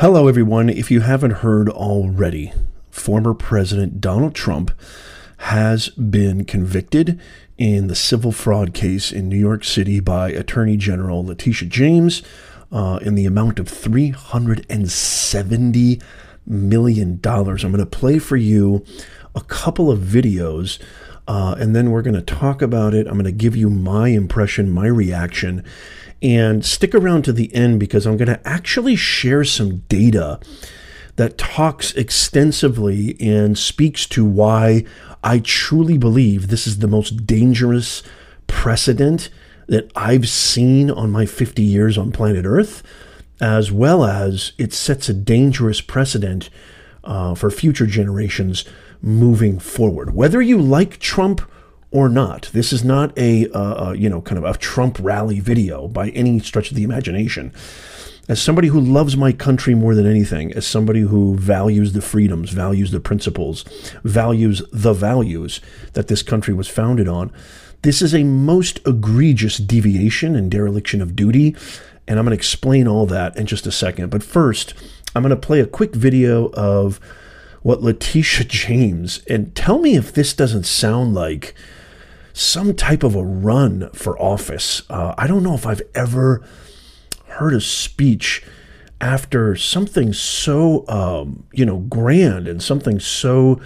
Hello, everyone. If you haven't heard already, former President Donald Trump has been convicted in the civil fraud case in New York City by Attorney General Letitia James uh, in the amount of $370 million. I'm going to play for you a couple of videos. Uh, and then we're going to talk about it. I'm going to give you my impression, my reaction, and stick around to the end because I'm going to actually share some data that talks extensively and speaks to why I truly believe this is the most dangerous precedent that I've seen on my 50 years on planet Earth, as well as it sets a dangerous precedent uh, for future generations moving forward. Whether you like Trump or not. This is not a, uh, you know, kind of a Trump rally video by any stretch of the imagination. As somebody who loves my country more than anything, as somebody who values the freedoms, values the principles, values the values that this country was founded on, this is a most egregious deviation and dereliction of duty. And I'm going to explain all that in just a second. But first, I'm going to play a quick video of what Letitia James, and tell me if this doesn't sound like some type of a run for office. Uh, I don't know if I've ever heard a speech after something so um, you know grand and something so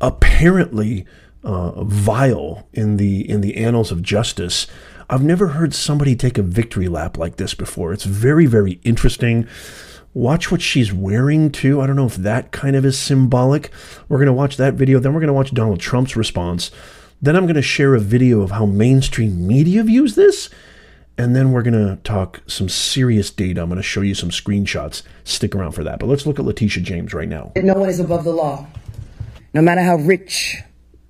apparently uh, vile in the in the annals of justice. I've never heard somebody take a victory lap like this before. It's very very interesting. Watch what she's wearing too. I don't know if that kind of is symbolic. We're going to watch that video. Then we're going to watch Donald Trump's response then I'm going to share a video of how mainstream media views this. And then we're going to talk some serious data. I'm going to show you some screenshots. Stick around for that. But let's look at Letitia James right now. No one is above the law. No matter how rich,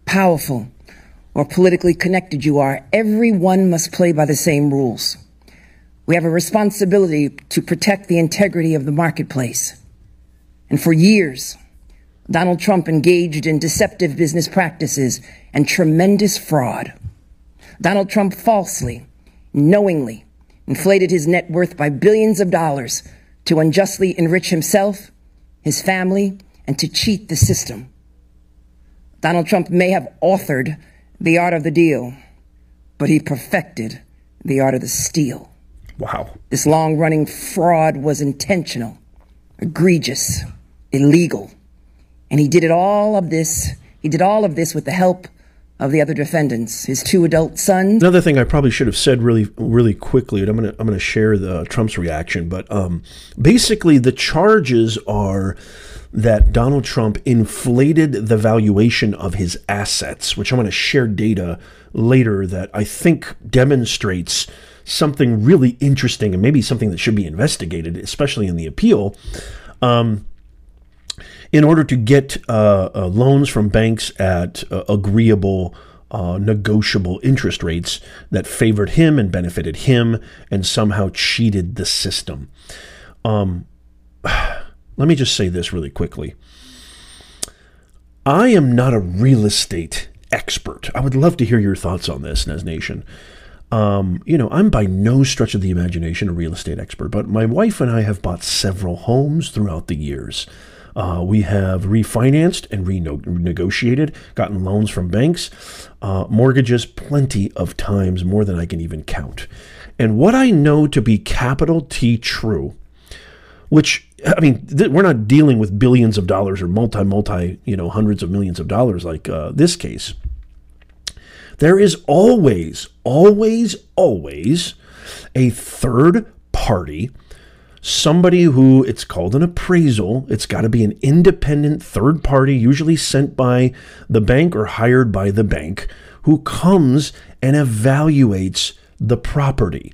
powerful, or politically connected you are, everyone must play by the same rules. We have a responsibility to protect the integrity of the marketplace. And for years, Donald Trump engaged in deceptive business practices and tremendous fraud. Donald Trump falsely, knowingly, inflated his net worth by billions of dollars to unjustly enrich himself, his family, and to cheat the system. Donald Trump may have authored the art of the deal, but he perfected the art of the steal. Wow. This long running fraud was intentional, egregious, illegal and he did it all of this, he did all of this with the help of the other defendants, his two adult sons. Another thing I probably should have said really, really quickly, and I'm gonna, I'm gonna share the Trump's reaction, but um, basically the charges are that Donald Trump inflated the valuation of his assets, which I'm to share data later that I think demonstrates something really interesting and maybe something that should be investigated, especially in the appeal. Um, in order to get uh, uh, loans from banks at uh, agreeable, uh, negotiable interest rates that favored him and benefited him and somehow cheated the system. Um, let me just say this really quickly. I am not a real estate expert. I would love to hear your thoughts on this, Nez Nation. Um, you know, I'm by no stretch of the imagination a real estate expert, but my wife and I have bought several homes throughout the years. Uh, we have refinanced and renegotiated, gotten loans from banks, uh, mortgages plenty of times, more than I can even count. And what I know to be capital T true, which I mean, th- we're not dealing with billions of dollars or multi, multi, you know, hundreds of millions of dollars like uh, this case. There is always, always, always a third party somebody who it's called an appraisal. It's got to be an independent third party, usually sent by the bank or hired by the bank, who comes and evaluates the property.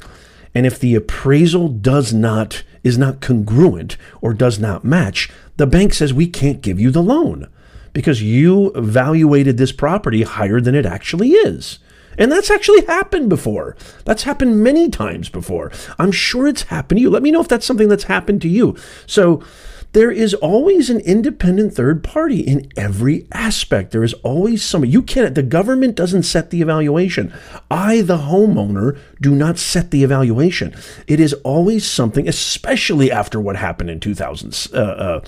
And if the appraisal does not is not congruent or does not match, the bank says we can't give you the loan because you evaluated this property higher than it actually is. And that's actually happened before. That's happened many times before. I'm sure it's happened to you. Let me know if that's something that's happened to you. So, there is always an independent third party in every aspect. There is always somebody. You can't, the government doesn't set the evaluation. I, the homeowner, do not set the evaluation. It is always something, especially after what happened in 2000, uh, uh,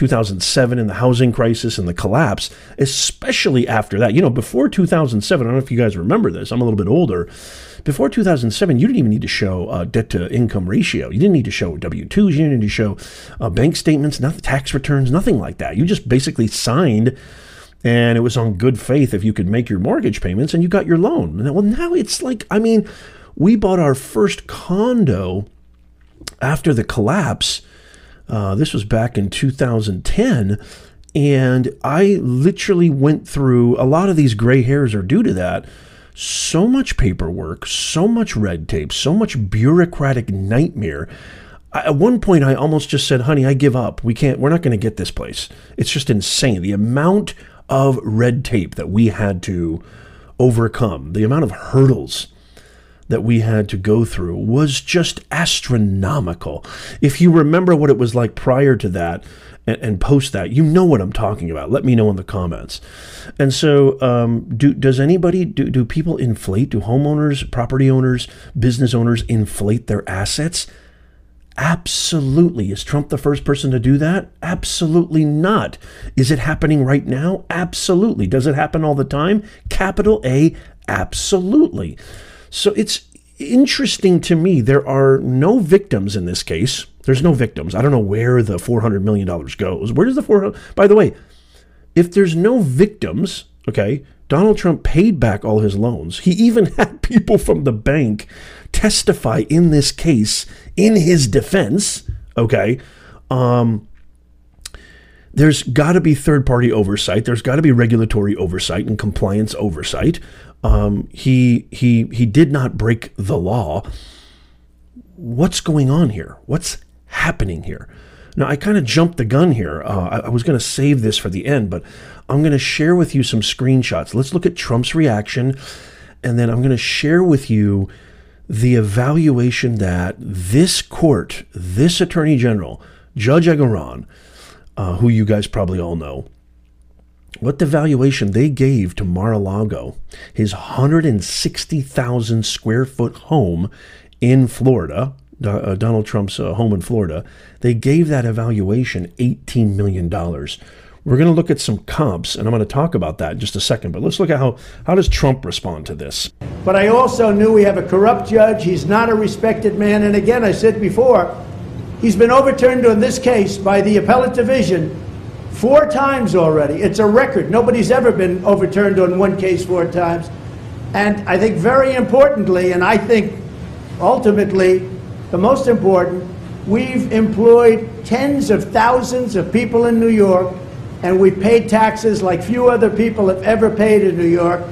2007 and the housing crisis and the collapse, especially after that. You know, before 2007, I don't know if you guys remember this, I'm a little bit older before 2007, you didn't even need to show uh, debt to income ratio. You didn't need to show W 2s. You didn't need to show uh, bank statements, nothing, tax returns, nothing like that. You just basically signed and it was on good faith if you could make your mortgage payments and you got your loan. Well, now it's like, I mean, we bought our first condo after the collapse. Uh, this was back in 2010. And I literally went through a lot of these gray hairs are due to that so much paperwork, so much red tape, so much bureaucratic nightmare. At one point, I almost just said, honey, I give up. We can't, we're not going to get this place. It's just insane. The amount of red tape that we had to overcome, the amount of hurdles that we had to go through was just astronomical. If you remember what it was like prior to that, and, and, post that. You know what I'm talking about. Let me know in the comments. And so, um, do does anybody do do people inflate? Do homeowners, property owners, business owners inflate their assets? Absolutely. Is Trump the first person to do that? Absolutely not. Is it happening right now? Absolutely. Does it happen all the time? Capital A, absolutely. So it's interesting to me. There are no victims in this case. There's no victims. I don't know where the $400 million goes. Where does the 400 By the way, if there's no victims, okay, Donald Trump paid back all his loans. He even had people from the bank testify in this case in his defense, okay? Um, there's got to be third party oversight. There's got to be regulatory oversight and compliance oversight. Um, he he he did not break the law. What's going on here? What's happening here? Now, I kind of jumped the gun here. Uh, I, I was going to save this for the end, but I'm going to share with you some screenshots. Let's look at Trump's reaction, and then I'm going to share with you the evaluation that this court, this attorney general, Judge Engoron, uh, who you guys probably all know, what the valuation they gave to Mar-a-Lago, his 160,000 square foot home in Florida, uh, Donald Trump's uh, home in Florida, they gave that evaluation $18 million. We're going to look at some comps, and I'm going to talk about that in just a second. But let's look at how, how does Trump respond to this. But I also knew we have a corrupt judge. He's not a respected man. And again, I said before, he's been overturned on this case by the appellate division four times already. It's a record. Nobody's ever been overturned on one case four times. And I think very importantly, and I think ultimately the most important, we've employed tens of thousands of people in New York, and we paid taxes like few other people have ever paid in New York,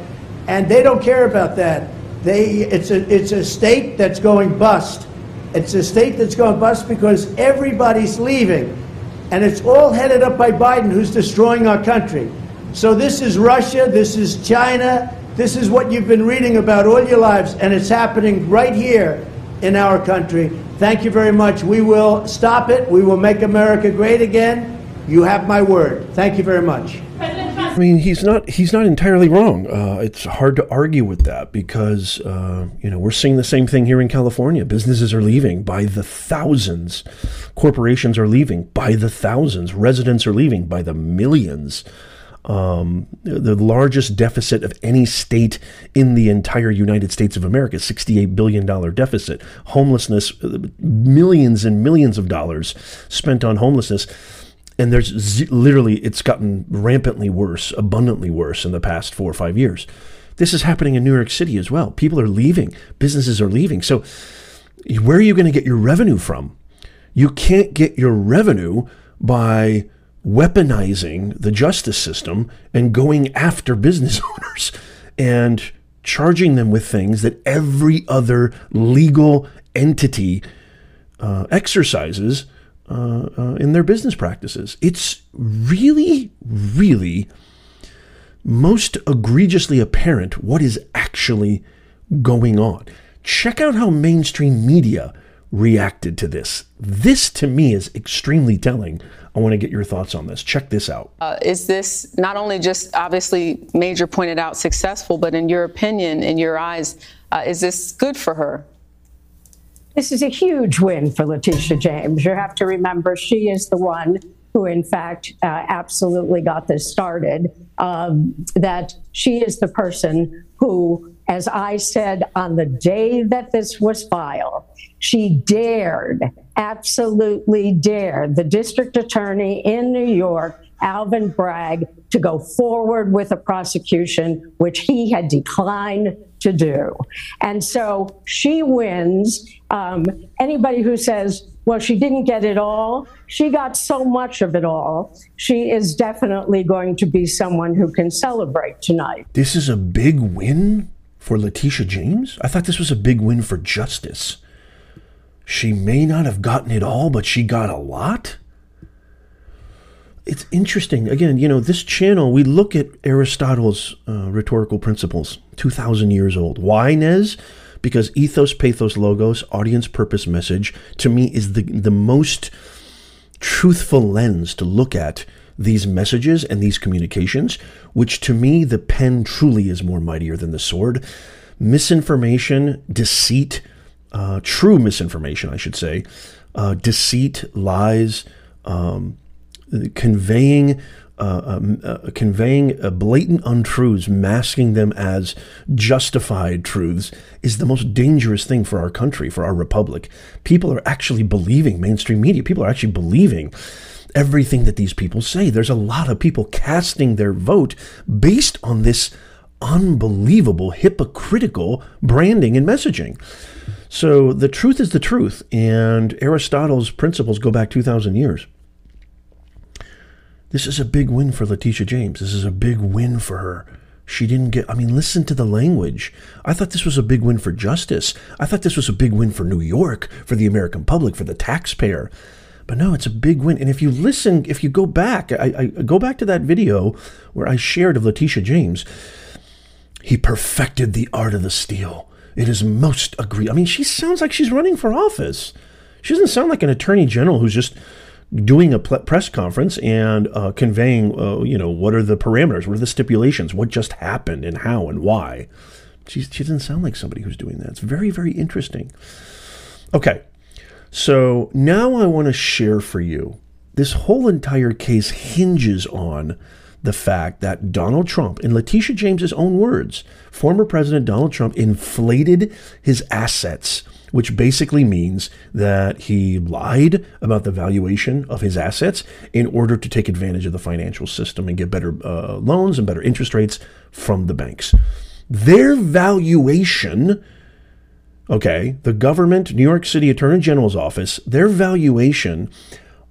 and they don't care about that. They, it's, a, it's a state that's going bust. It's a state that's going bust because everybody's leaving. And it's all headed up by Biden, who's destroying our country. So this is Russia, this is China, this is what you've been reading about all your lives, and it's happening right here in our country. Thank you very much. We will stop it. We will make America great again. You have my word. Thank you very much. I mean, he's not he's not entirely wrong. Uh, it's hard to argue with that because uh, you know we're seeing the same thing here in California. Businesses are leaving by the thousands, corporations are leaving by the thousands, residents are leaving by the millions um, the largest deficit of any state in the entire United States of America, $68 billion deficit. Homelessness, millions and millions of dollars spent on homelessness. And there's z- literally, it's gotten rampantly worse, abundantly worse in the past four or five years. This is happening in New York City as well. People are leaving, businesses are leaving. So, where are you going to get your revenue from? You can't get your revenue by weaponizing the justice system and going after business owners and charging them with things that every other legal entity uh, exercises uh, uh, in their business practices. It's really, really most egregiously apparent what is actually going on. Check out how mainstream media reacted to this. This to me is extremely telling. I want to get your thoughts on this. Check this out. Uh, is this not only just obviously Major pointed out successful, but in your opinion, in your eyes, uh, is this good for her? This is a huge win for Letitia James. You have to remember she is the one who, in fact, uh, absolutely got this started. Um, that she is the person who, as I said on the day that this was filed, she dared, absolutely dared, the district attorney in New York, Alvin Bragg, to go forward with a prosecution, which he had declined to do. And so she wins. Um, anybody who says, well, she didn't get it all, she got so much of it all. She is definitely going to be someone who can celebrate tonight. This is a big win for Letitia James? I thought this was a big win for justice. She may not have gotten it all, but she got a lot? It's interesting. Again, you know, this channel, we look at Aristotle's uh, rhetorical principles, 2,000 years old. Why, Nez? Because ethos, pathos, logos, audience, purpose, message, to me is the, the most truthful lens to look at these messages and these communications, which to me, the pen truly is more mightier than the sword. Misinformation, deceit, uh, true misinformation, I should say, uh, deceit, lies, um, conveying uh, um, uh, conveying blatant untruths, masking them as justified truths, is the most dangerous thing for our country, for our republic. People are actually believing mainstream media. People are actually believing everything that these people say. There's a lot of people casting their vote based on this unbelievable hypocritical branding and messaging. So the truth is the truth, and Aristotle's principles go back 2,000 years. This is a big win for Letitia James. This is a big win for her. She didn't get, I mean, listen to the language. I thought this was a big win for justice. I thought this was a big win for New York, for the American public, for the taxpayer. But no, it's a big win. And if you listen, if you go back, I, I go back to that video where I shared of Letitia James, he perfected the art of the steal. It is most agree. I mean, she sounds like she's running for office. She doesn't sound like an attorney general who's just doing a press conference and uh, conveying, uh, you know, what are the parameters, what are the stipulations, what just happened, and how and why. She, she doesn't sound like somebody who's doing that. It's very, very interesting. Okay, so now I want to share for you this whole entire case hinges on the fact that Donald Trump, in Letitia James's own words, former President Donald Trump inflated his assets which basically means that he lied about the valuation of his assets in order to take advantage of the financial system and get better uh, loans and better interest rates from the banks. Their valuation, okay, the government, New York City Attorney General's office, their valuation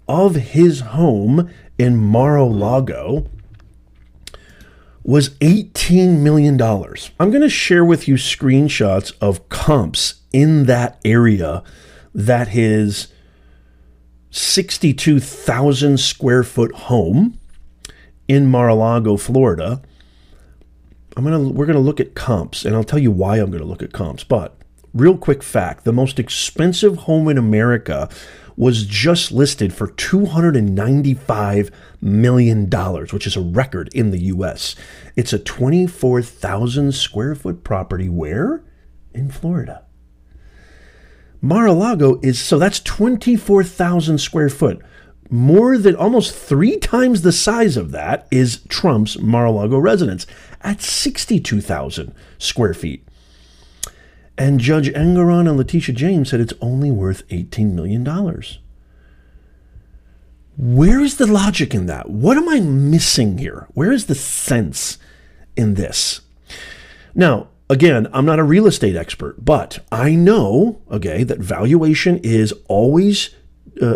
of his home in Mar a Lago was $18 million. I'm going to share with you screenshots of comps in that area that his 62,000 square foot home in Mar-a-Lago, Florida. I'm gonna we're gonna look at comps, and I'll tell you why I'm gonna look at comps. But real quick fact: the most expensive home in America was just listed for $295 million, which is a record in the US. It's a 24,000 square foot property where? In Florida. Mar-a-Lago is so that's 24,000 square foot. More than almost three times the size of that is Trump's Mar-a-Lago residence at 62,000 square feet. And Judge Engoron and Letitia James said it's only worth $18 million. Where is the logic in that? What am I missing here? Where is the sense in this? Now, again, I'm not a real estate expert, but I know, okay, that valuation is always uh, uh,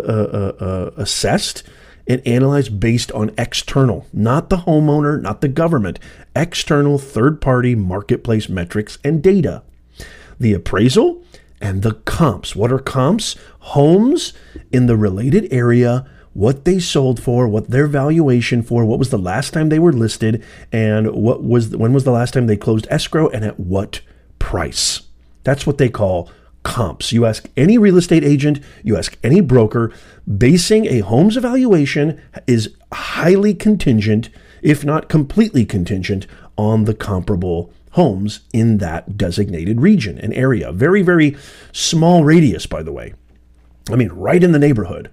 uh, uh, assessed and analyzed based on external, not the homeowner, not the government, external third party marketplace metrics and data. The appraisal and the comps. What are comps? Homes in the related area what they sold for, what their valuation for, what was the last time they were listed, and what was when was the last time they closed escrow and at what price. That's what they call comps. You ask any real estate agent, you ask any broker, basing a home's evaluation is highly contingent, if not completely contingent, on the comparable homes in that designated region and area. Very, very small radius, by the way. I mean, right in the neighborhood.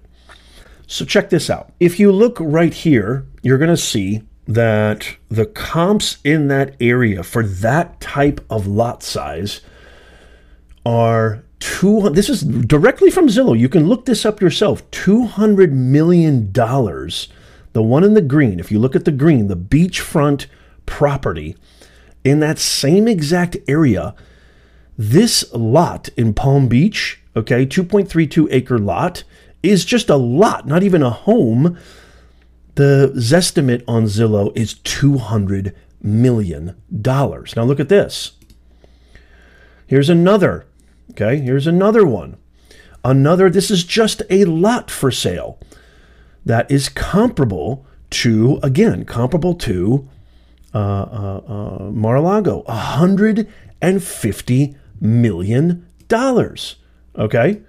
So check this out. If you look right here, you're going to see that the comps in that area for that type of lot size are two this is directly from Zillow. You can look this up yourself. 200 million dollars. The one in the green, if you look at the green, the beachfront property in that same exact area, this lot in Palm Beach, okay, 2.32 acre lot is just a lot, not even a home. The Zestimate on Zillow is $200 million. Now look at this. Here's another Okay, here's another one. Another, this is just a lot for sale that is comparable to, again, comparable to uh, uh, uh, Mar-a-Lago, $150 million. Okay?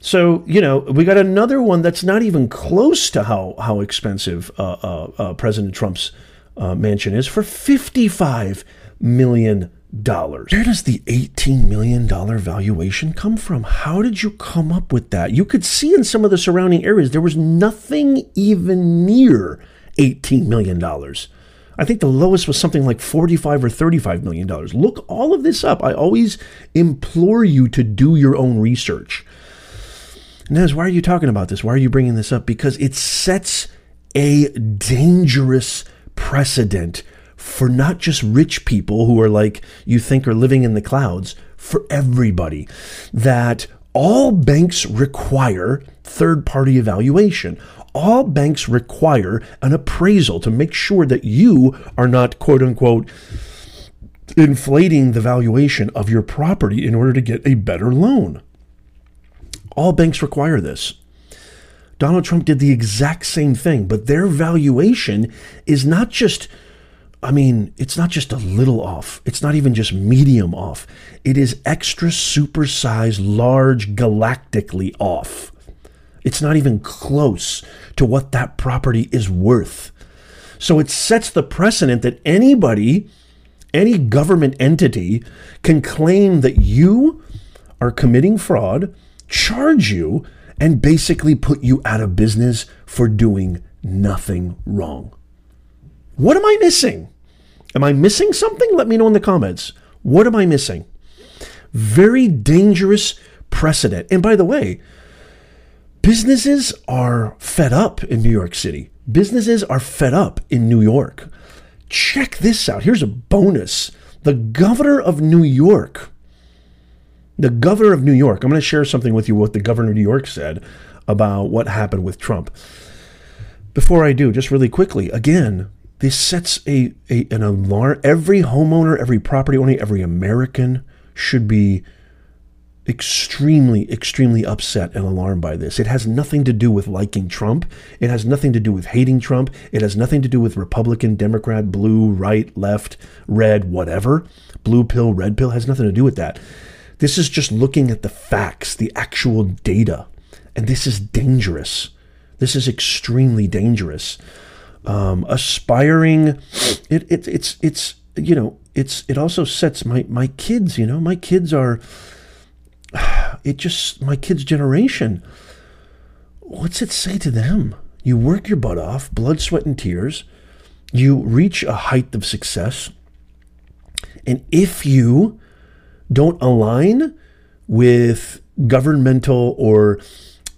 So, you know, we got another one that's not even close to how, how expensive uh, uh, President Trump's mansion is for $55 million. Where does the $18 million valuation come from? How did you come up with that? You could see in some of the surrounding areas there was nothing even near $18 million. I think the lowest was something like 45 or 35 million dollars. Look all of this up. I always implore you to do your own research. Nez, why are you talking about this? Why are you bringing this up? Because it sets a dangerous precedent for not just rich people who are like you think are living in the clouds, for everybody. That all banks require third party evaluation. All banks require an appraisal to make sure that you are not, quote unquote, inflating the valuation of your property in order to get a better loan. All banks require this. Donald Trump did the exact same thing, but their valuation is not just I mean, it's not just a little off. It's not even just medium off. It is extra supersized, large, galactically off. It's not even close to what that property is worth. So it sets the precedent that anybody, any government entity, can claim that you are committing fraud, charge you, and basically put you out of business for doing nothing wrong. What am I missing? Am I missing something? Let me know in the comments. What am I missing? Very dangerous precedent. And by the way, businesses are fed up in New York City. Businesses are fed up in New York. Check this out. Here's a bonus. The governor of New York, the governor of New York, I'm going to share something with you what the governor of New York said about what happened with Trump. Before I do, just really quickly, again, this sets a, a an alarm. Every homeowner, every property owner, every American should be extremely, extremely upset and alarmed by this. It has nothing to do with liking Trump. It has nothing to do with hating Trump. It has nothing to do with Republican, Democrat, blue, right, left, red, whatever. Blue pill, red pill has nothing to do with that. This is just looking at the facts, the actual data. And this is dangerous. This is extremely dangerous um, aspiring. It, it it's it's you know it's it also sets my my kids. You know my kids are. It just my kids' generation. What's it say to them? You work your butt off, blood, sweat, and tears. You reach a height of success. And if you don't align with governmental or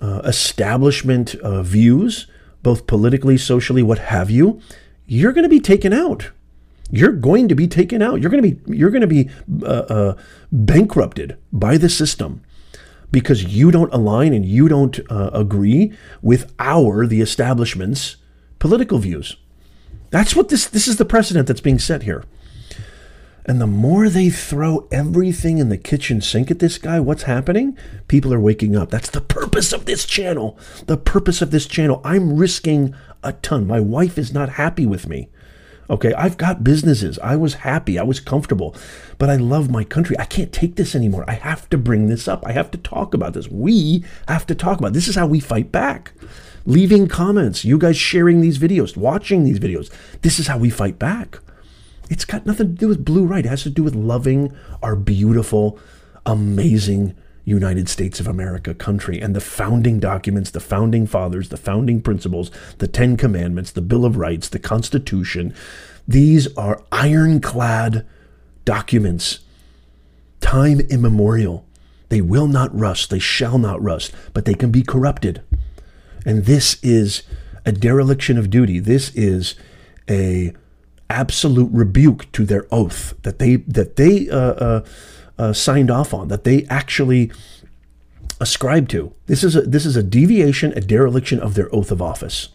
uh, establishment uh, views, both politically, socially, what have you, you're going to be taken out. You're going to be taken out. You're going to be you're going to be uh, uh, bankrupted by the system because you don't align and you don't uh, agree with our the establishment's political views. That's what this this is the precedent that's being set here. And the more they throw everything in the kitchen sink at this guy, what's happening? People are waking up. That's the purpose of this channel. The purpose of this channel. I'm risking a ton. My wife is not happy with me. Okay, I've got businesses. I was happy. I was comfortable. But I love my country. I can't take this anymore. I have to bring this up. I have to talk about this. We have to talk about it. this is how we fight back. Leaving comments, you guys sharing these videos, watching these videos. This is how we fight back. It's got nothing to do with blue right. It has to do with loving our beautiful, amazing United States of America country and the founding documents, the founding fathers, the founding principles, the Ten Commandments, the Bill of Rights, the Constitution. These are ironclad documents, time immemorial. They will not rust, they shall not rust, but they can be corrupted. And this is a dereliction of duty. This is a absolute rebuke to their oath that they that they uh, uh, uh, signed off on, that they actually ascribe to. This is a, this is a deviation, a dereliction of their oath of office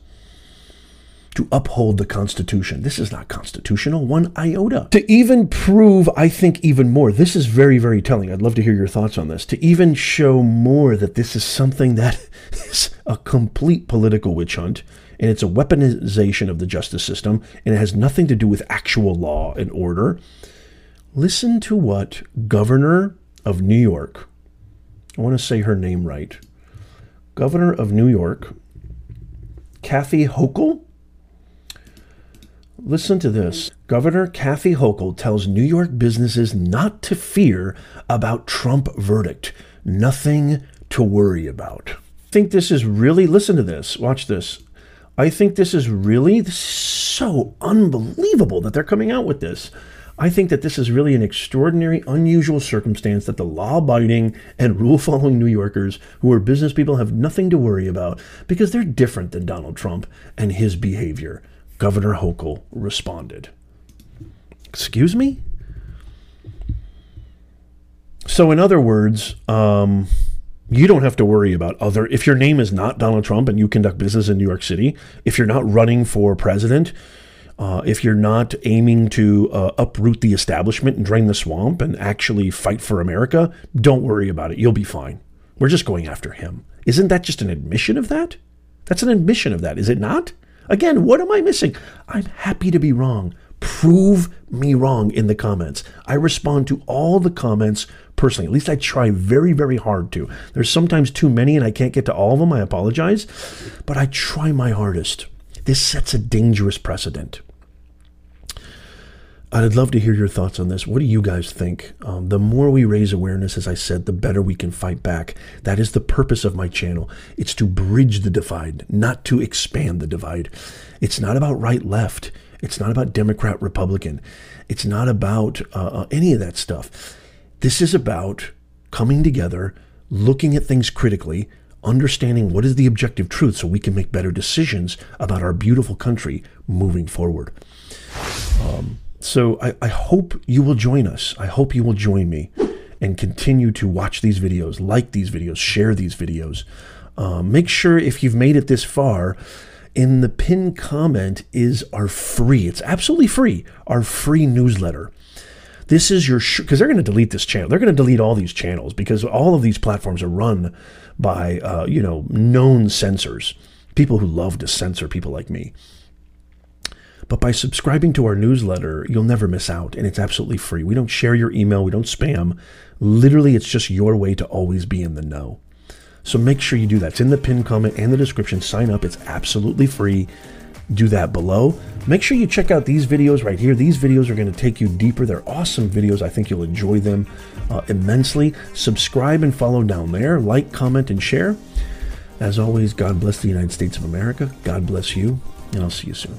to uphold the Constitution. This is not constitutional, one iota. To even prove, I think, even more, this is very, very telling. I'd love to hear your thoughts on this. To even show more that this is something that is a complete political witch hunt and it's a weaponization of the justice system and it has nothing to do with actual law and order. Listen to what Governor of New York, I want to say her name right, Governor of New York, Kathy Hochul. Listen to this. Governor Kathy Hochul tells New York businesses not to fear about Trump verdict. Nothing to worry about. I think this is really, listen to this. Watch this. I think this is really this is so unbelievable that they're coming out with this. I think that this is really an extraordinary, unusual circumstance that the law abiding and rule following New Yorkers who are business people have nothing to worry about because they're different than Donald Trump and his behavior. Governor Hochul responded. Excuse me? So, in other words, um, you don't have to worry about other. If your name is not Donald Trump and you conduct business in New York City, if you're not running for president, uh, if you're not aiming to uh, uproot the establishment and drain the swamp and actually fight for America, don't worry about it. You'll be fine. We're just going after him. Isn't that just an admission of that? That's an admission of that, is it not? Again, what am I missing? I'm happy to be wrong. Prove me wrong in the comments. I respond to all the comments personally. At least I try very, very hard to. There's sometimes too many and I can't get to all of them. I apologize. But I try my hardest. This sets a dangerous precedent. I'd love to hear your thoughts on this. What do you guys think? Um, the more we raise awareness, as I said, the better we can fight back. That is the purpose of my channel. It's to bridge the divide, not to expand the divide. It's not about right left. It's not about Democrat Republican. It's not about uh, uh, any of that stuff. This is about coming together, looking at things critically, understanding what is the objective truth so we can make better decisions about our beautiful country moving forward. Um, so I, I hope you will join us. I hope you will join me and continue to watch these videos, like these videos, share these videos. Uh, make sure if you've made it this far, in the pinned comment is our free, it's absolutely free, our free newsletter. This is your, because they're going to delete this channel. They're going to delete all these channels because all of these platforms are run by, uh, you know, known censors, people who love to censor people like me. But by subscribing to our newsletter, you'll never miss out, and it's absolutely free. We don't share your email, we don't spam. Literally, it's just your way to always be in the know. So make sure you do that. It's in the pinned comment and the description. Sign up, it's absolutely free. Do that below. Make sure you check out these videos right here. These videos are going to take you deeper. They're awesome videos. I think you'll enjoy them uh, immensely. Subscribe and follow down there. Like, comment, and share. As always, God bless the United States of America. God bless you, and I'll see you soon.